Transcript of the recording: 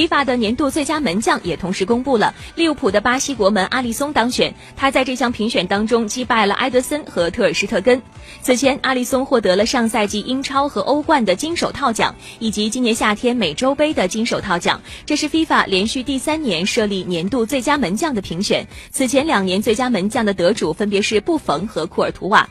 FIFA 的年度最佳门将也同时公布了，利物浦的巴西国门阿利松当选，他在这项评选当中击败了埃德森和特尔施特根。此前阿利松获得了上赛季英超和欧冠的金手套奖，以及今年夏天美洲杯的金手套奖。这是 FIFA 连续第三年设立年度最佳门将的评选。此前两年最佳门将的得主分别是布冯和库尔图瓦。